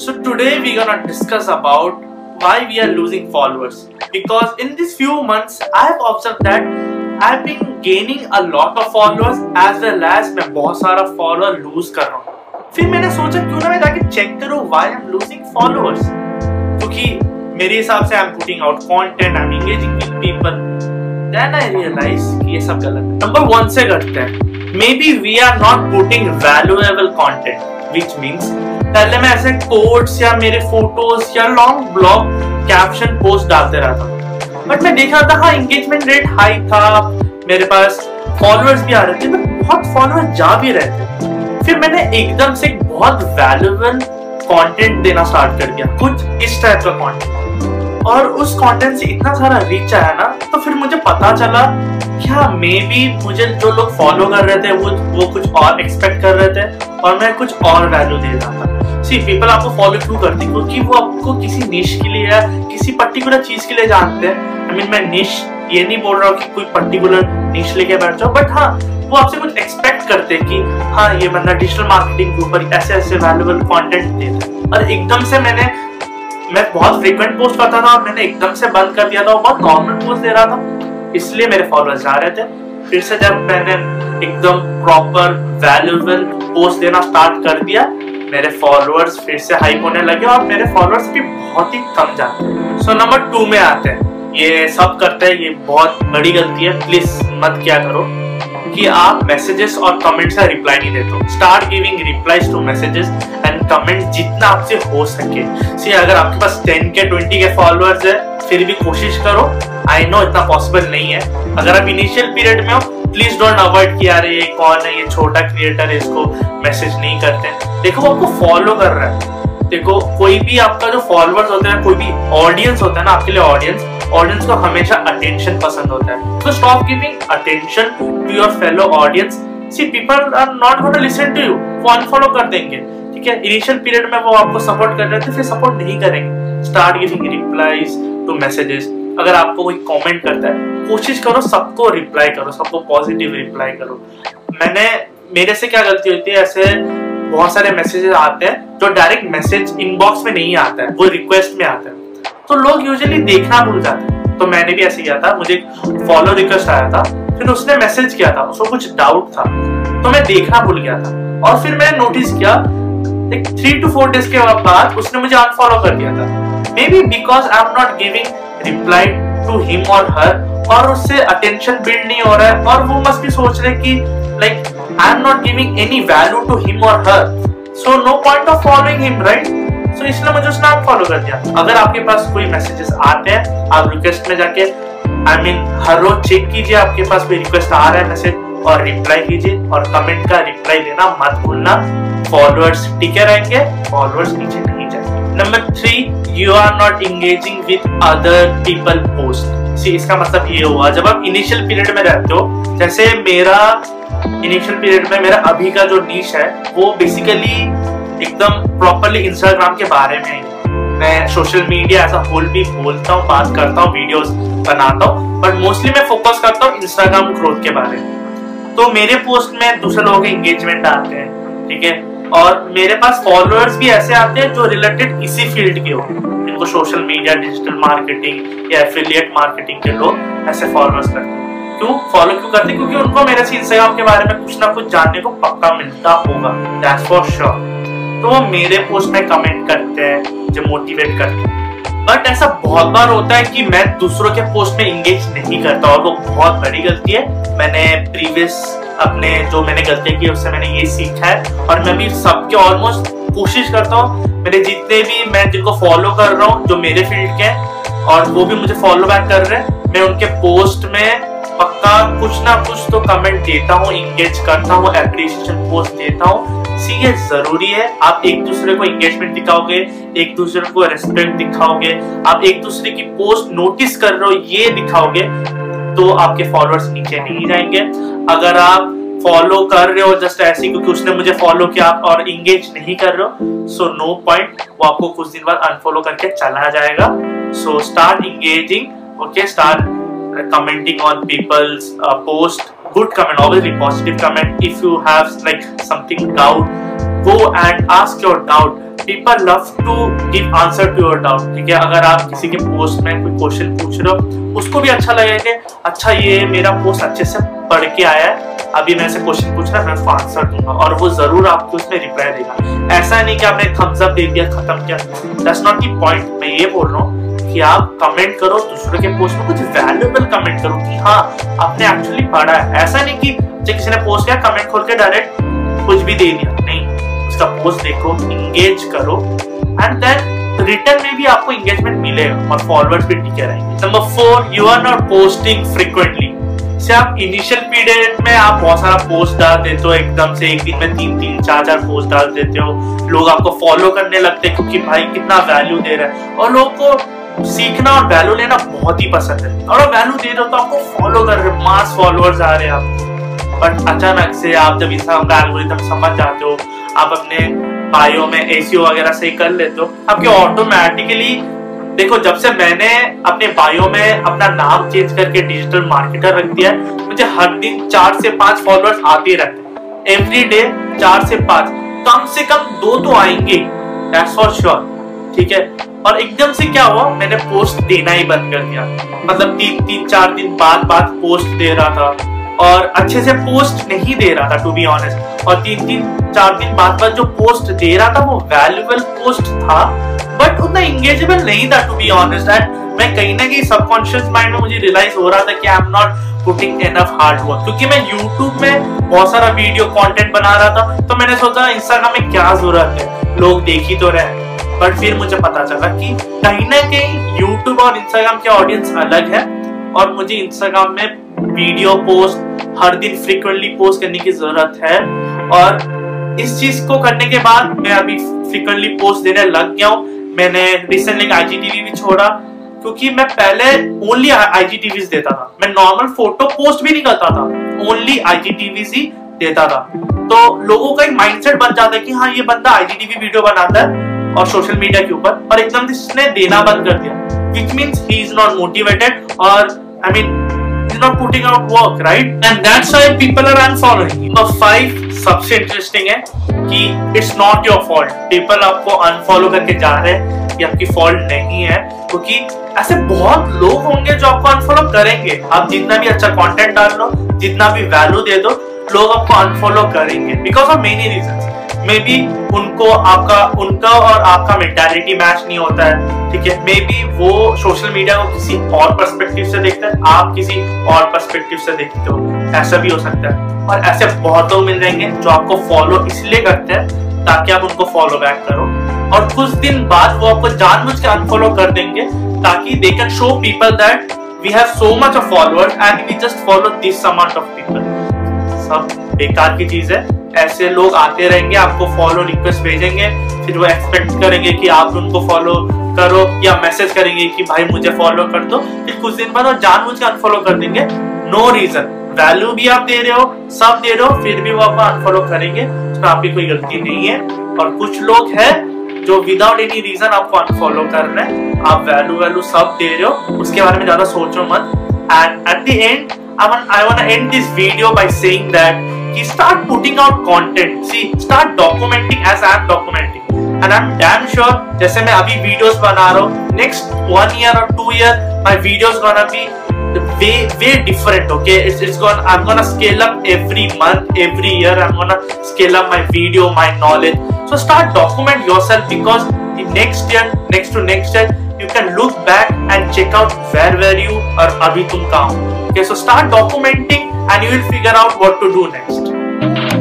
So today we're gonna discuss about why we are losing followers. Because in these few months I have observed that I've been gaining a lot of followers as well as मैं बहुत सारा follower lose कर रहा हूँ फिर मैंने सोचा क्यों ना मैं जाके चेक करूँ why I'm losing followers क्योंकि मेरे हिसाब से I'm putting out content I'm engaging with people then I realize कि ये सब गलत है नंबर वन से करते हैं maybe we are not putting valuable content which means पहले मैं ऐसे कोड्स या मेरे फ़ोटोज़ या लॉन्ग ब्लॉग कैप्शन पोस्ट डालते रहता बट मैं देख रहा था हाँ एंगेजमेंट रेट हाई था, मेरे पास फॉलोअर्स भी आ रहे थे बट बहुत फॉलोअर्स जा भी रहे थे। फिर मैंने एकदम से बहुत वैल्यूबल कंटेंट देना स्टार्ट कर दिया, कुछ इस टाइप का कंटेंट और उस कंटेंट से इतना सारा रीच आया ना तो फिर मुझे पता चला क्या मे बी मुझे जो लोग फॉलो कर रहे थे, वो वो कुछ और एक्सपेक्ट कर रहे थे और मैं कुछ और वैल्यू दे रहा था। सी पीपल आपको फॉलो क्यों करते क्योंकि वो आपको किसी निश के लिए या किसी पर्टिकुलर चीज़ के लिए जानते हैं। आई मीन मैं निश ये नहीं बोल रहा हूँ कि कोई पर्टिकुलर निश लेके बैठ जाओ बट हाँ वो आपसे कुछ एक्सपेक्ट करते हैं कि हाँ ये बंदा डिजिटल मार्केटिंग के ऊपर ऐसे ऐसे वैल्यूबल कंटेंट दे रहा और एकदम से मैंने मैं बहुत फ्रीक्वेंट पोस्ट करता था और मैंने एकदम से बंद कर दिया था और बहुत नॉर्मल पोस्ट दे रहा था। इसलिए मेरे फॉलोअर्स जा रहे थे। फिर से जब मैंने एकदम प्रॉपर वैल्यूबल पोस्ट देना स्टार्ट कर दिया, मेरे फॉलोअर्स फिर से हाइप होने लगे और मेरे फॉलोअर्स भी बहुत ही कम जाते हैं। सो नंबर टू में आते हैं। ये सब करते हैं, ये बहुत बड़ी गलती है। प्लीज़ मत क्या करो कि आप मैसेजेस और कमेंट्स का रिप्लाई नहीं देते start giving replies to messages and comment जितना आपसे हो सके। सी अगर आपके पास 10 के 20 के फॉलोअर्स है फिर भी कोशिश करो। आई नो इतना पॉसिबल नहीं है। अगर आप इनिशियल पीरियड में हो प्लीज़ डोंट अवॉइड कि यार ये कौन है, ये छोटा क्रिएटर है, इसको मैसेज नहीं करते। देखो, वो आपको फॉलो कर रहा है। देखो, कोई भी आपका जो फॉलोअर्स होते हैं, कोई भी ऑडियंस होता है ना, आपके लिए ऑडियंस ऑडियंस को हमेशा अटेंशन पसंद होता है। तो stop giving attention to your fellow audience see people are not gonna listen to you वो अनफॉलो कर देंगे। ठीक है? इनिशियल पीरियड में वो आपको सपोर्ट कर रहे थे फिर सपोर्ट नहीं करेंगे। Start giving replies to messages अगर आपको कोई कमेंट करता है, कोशिश करो सबको रिप्लाई करो, सबको पॉजिटिव रिप्लाई करो। मैंने, मेरे से क्या गलती होती है, ऐसे बहुत सारे मैसेजेस आते हैं जो डायरेक्ट मैसेज इनबॉक्स में नहीं आता है, वो रिक्वेस्ट में आता है। तो लोग यूजुअली देखना भूल जाते हैं। तो मैंने भी ऐसे किया था, मुझे फॉलो रिक्वेस्ट आया था, फिर उसने मैसेज किया था, उसको कुछ डाउट था। तो मैं देखना भूल गया था। और फिर मैंने नोटिस किया, एक थ्री टू फोर डेज़ के बाद उसने मुझे अनफॉलो कर दिया था। Maybe because I am not giving reply to him और उससे अटेंशन बिल्ड नहीं हो रहा है और वो मस्ट भी सोच रहे कि like I am not giving any value to him और her so no point following him right so इसलिए मुझे उसने आप फॉलो कर दिया। अगर आपके पास कोई मैसेजेस आते हैं आप रिक्वेस्ट में जाके आई I मीन mean, हर रोज चेक कीजिए आपके पास कोई रिक्वेस्ट आ रहा है मैसेज और रिप्लाई कीजिए और कमेंट का रिप्लाई देना मत भूलना। फॉलोअर्स टिके रहेंगे फॉलोअर्स नीचे number three you are not engaging with other people post see इसका मतलब ये हुआ, जब आप इनिशियल पीरियड में रहते हो, जैसे मेरा इनिशियल पीरियड में, मेरा अभी का जो नीच है, वो बेसिकली एकदम प्रॉपरली इंस्टाग्राम के बारे में मैं सोशल मीडिया ऐसा होल भी बोलता हूँ, बात करता हूँ वीडियोस बनाता हूँ बट मोस्टली मैं फोकस करता हूँ इंस्टाग्राम ग्रोथ के बारे में। तो मेरे पोस्ट में दूसरे लोगों के एंगेजमेंट आते हैं, ठीक है? और मेरे पास फॉलोअर्स भी ऐसे आते हैं जो रिलेटेड इसी फ़ील्ड के हो। जिनको सोशल मीडिया डिजिटल मार्केटिंग या एफिलिएट मार्केटिंग के लोग ऐसे फॉलोअर्स करते हैं। क्यों? फॉलो क्यों करते क्योंकि उनको मेरे से इंस्टाग्राम के बारे में कुछ ना कुछ जानने को पक्का मिलता होगा। दैट्स फॉर श्योर तो वो मेरे पोस्ट में कमेंट करते हैं जो मोटिवेट करते हैं। बट ऐसा बहुत बार होता है कि मैं दूसरों के पोस्ट में इंगेज नहीं करता और वो बहुत बड़ी गलती है। मैंने प्रीवियस अपने जो मैंने गलती की, उससे मैंने ये सीखा है। और मैं भी सबके ऑलमोस्ट कोशिश करता हूँ, मेरे जितने भी मैं जिनको फॉलो कर रहा हूँ, जो मेरे फ़ील्ड के हैं, और वो भी मुझे फॉलो बैक कर रहे हैं, मैं उनके पोस्ट में पक्का कुछ ना कुछ तो कमेंट देता हूँ इंगेज करता हूँ एप्रिसिएशन पोस्ट देता हूँ। ये ज़रूरी है। आप एक दूसरे को एंगेजमेंट दिखाओगे, एक दूसरे को रेस्पेक्ट दिखाओगे, आप एक दूसरे की पोस्ट नोटिस कर रहे हो, ये दिखाओगे। तो आपके फॉलोअर्स नीचे नहीं जाएँगे। अगर आप फॉलो कर रहे हो जस्ट ऐसे क्योंकि उसने मुझे फॉलो किया और इंगेज नहीं कर रहे हो सो नो पॉइंट वो आपको कुछ दिन बाद अनफॉलो करके चला जाएगा। So start engaging okay start commenting on people's uh, post. Good comment positive comment. If you have like something doubt go and ask your doubt. People love to give answer to your doubt. ठीक है? अगर आप किसी के post में कोई question पूछ रहे हो, उसको भी अच्छा लगेगा। कि अच्छा ये मेरा पोस्ट अच्छे से पढ़ के आया है। अभी मैं ऐसे क्वेश्चन पूछ रहा, मैं उसको आंसर दूँगा और वो ज़रूर आपको उसमें रिप्लाई देगा। ऐसा नहीं कि आपने थम्स अप दे दिया, खत्म किया। दैट्स नॉट दी पॉइंट मैं ये बोल रहा हूँ कि आप कमेंट करो, दूसरे के पोस्ट में कुछ वैल्यूएबल कमेंट करो कि हाँ आपने एक्चुअली पढ़ा है। ऐसा नहीं कि किसी ने पोस्ट किया कमेंट खोल के डायरेक्ट कुछ भी दे दिया। नहीं उसका पोस्ट देखो इंगेज करो एंड देन रिटर्न में भी आपको एंगेजमेंट मिलेगा और फॉलोअर्स भी टिके रहेंगे। Number four you are not posting frequently से आप इनिशियल पीरियड में आप बहुत सारा पोस्ट डाल देते हो, एकदम से एक दिन में तीन तीन, चार चार पोस्ट डाल देते हो। लोग आपको फॉलो करने लगते हैं, क्योंकि भाई कितना वैल्यू दे रहा है। और लोग को सीखना और वैल्यू लेना बहुत ही पसंद है। और वैल्यू दे रहे हो तो आपको फॉलो कर रहे मास फॉलोअर्स आ रहे हैं आप। बट अचानक से आप जब इंस्टाग्राम का एल्गोरिथम समझ जाते हो आप अपने बायो में एसीओ वगैरह सही कर लेते हो। आपके ऑटोमेटिकली देखो, जब से मैंने अपने बायो में अपना नाम चेंज करके डिजिटल मार्केटर रख दिया मुझे हर दिन चार से पाँच फॉलोअर्स आते रहते हैं। एवरी डे चार से पाँच। कम से कम दो तो आएँगे दैट्स फॉर श्योर ठीक है? और एकदम से क्या हुआ, मैंने पोस्ट देना ही बंद कर दिया। मतलब तीन तीन, चार दिन बाद बाद पोस्ट दे रहा था। और अच्छे से पोस्ट नहीं दे रहा था टू बी ऑनेस्ट और तीन तीन, चार दिन बाद बाद जो पोस्ट दे रहा था, वो वैल्यूबल पोस्ट था बट उतना इंगेजेबल नहीं था टू बी ऑनेस्ट एंड मैं कहीं ना कहीं सबकॉन्शियस माइंड में मुझे रियलाइज़ हो रहा था कि I am not putting enough hard work क्योंकि मैं यूट्यूब में बहुत सारा वीडियो कंटेंट बना रहा था तो मैंने सोचा इंस्टाग्राम में क्या ज़रूरत है? लोग देख ही तो रहे बट फिर मुझे पता चला कि कहीं ना कहीं यूट्यूब और इंस्टाग्राम के ऑडियंस अलग है, और मुझे इंस्टाग्राम में वीडियो पोस्ट हर दिन फ्रिक्वेंटली पोस्ट करने की ज़रूरत है। और इस चीज़ को करने के बाद मैं अभी फ्रिक्वेंटली पोस्ट देने लग गया हूँ। मैंने रिसेंटली आईजीटीवी भी छोड़ा, क्योंकि मैं पहले ओनली आईजीटीवी देता था। मैं नॉर्मल फ़ोटो पोस्ट भी नहीं करता था ओनली आईजीटीवी ही देता था। तो लोगों का एक माइंडसेट बन जाता है कि हाँ ये बंदा आईजीटीवी वीडियो बनाता है और सोशल मीडिया के ऊपर और एकदम इसने देना बंद कर दिया। Which means he is not motivated और I mean is not putting out work, right? And that's why people are unfollowing. Number five, सबसे इंटरेस्टिंग है कि it's not your fault people आपको अनफॉलो करके जा रहे हैं, ये आपकी फॉल्ट नहीं है, क्योंकि ऐसे बहुत लोग होंगे जो आपको अनफॉलो करेंगे। आप जितना भी अच्छा कंटेंट डाल लो, जितना भी वैल्यू दे दो, लोग आपको अनफॉलो करेंगे because of many reason maybe उनको आपका, उनका और आपका मेंटालिटी मैच नहीं होता है, ठीक है? मे बी वो सोशल मीडिया को किसी और पर्सपेक्टिव से देखते हैं, आप किसी और पर्सपेक्टिव से देखते हो ऐसा भी हो सकता है। और ऐसे बहुत लोग मिल जाएँगे जो आपको फॉलो इसलिए करते हैं ताकि आप उनको फॉलो बैक करो। और कुछ दिन बाद वो आपको जानबूझ के अनफॉलो कर देंगे ताकि they can show people that we have so much of followers and we just follow this amount of people सब बेकार की चीज़ है। ऐसे लोग आते रहेंगे, आपको फॉलो रिक्वेस्ट भेजेंगे, फिर वो एक्सपेक्ट करेंगे कि आप उनको फॉलो करो या मैसेज करेंगे कि भाई मुझे फॉलो कर दो। फिर कुछ दिन बाद वो जानबूझ के अनफॉलो कर देंगे। नो रीजन वैल्यू भी आप दे रहे हो, सब दे रहे हो, फिर भी वो आपको अनफॉलो करेंगे। तो आपकी कोई गलती नहीं है। और कुछ लोग है जो विदाउट एनी रीजन आपको अनफॉलो कर रहे हैं। आप वैल्यू वैल्यू सब दे रहे हो। उसके बारे में ज़्यादा सोचो मत। And at the end I want end this video by saying that कि start putting out content see start documenting as I am documenting and I'm damn sure जैसे मैं अभी videos बना रहा हूँ next one year or two year my videos gonna be way way different okay it's, it's gonna i'm gonna scale up every month every year i'm gonna scale up my video my knowledge so start document yourself because the next year next to next year you can look back and check out where were you or abhi tum kahan okay so start documenting and you will figure out what to do next.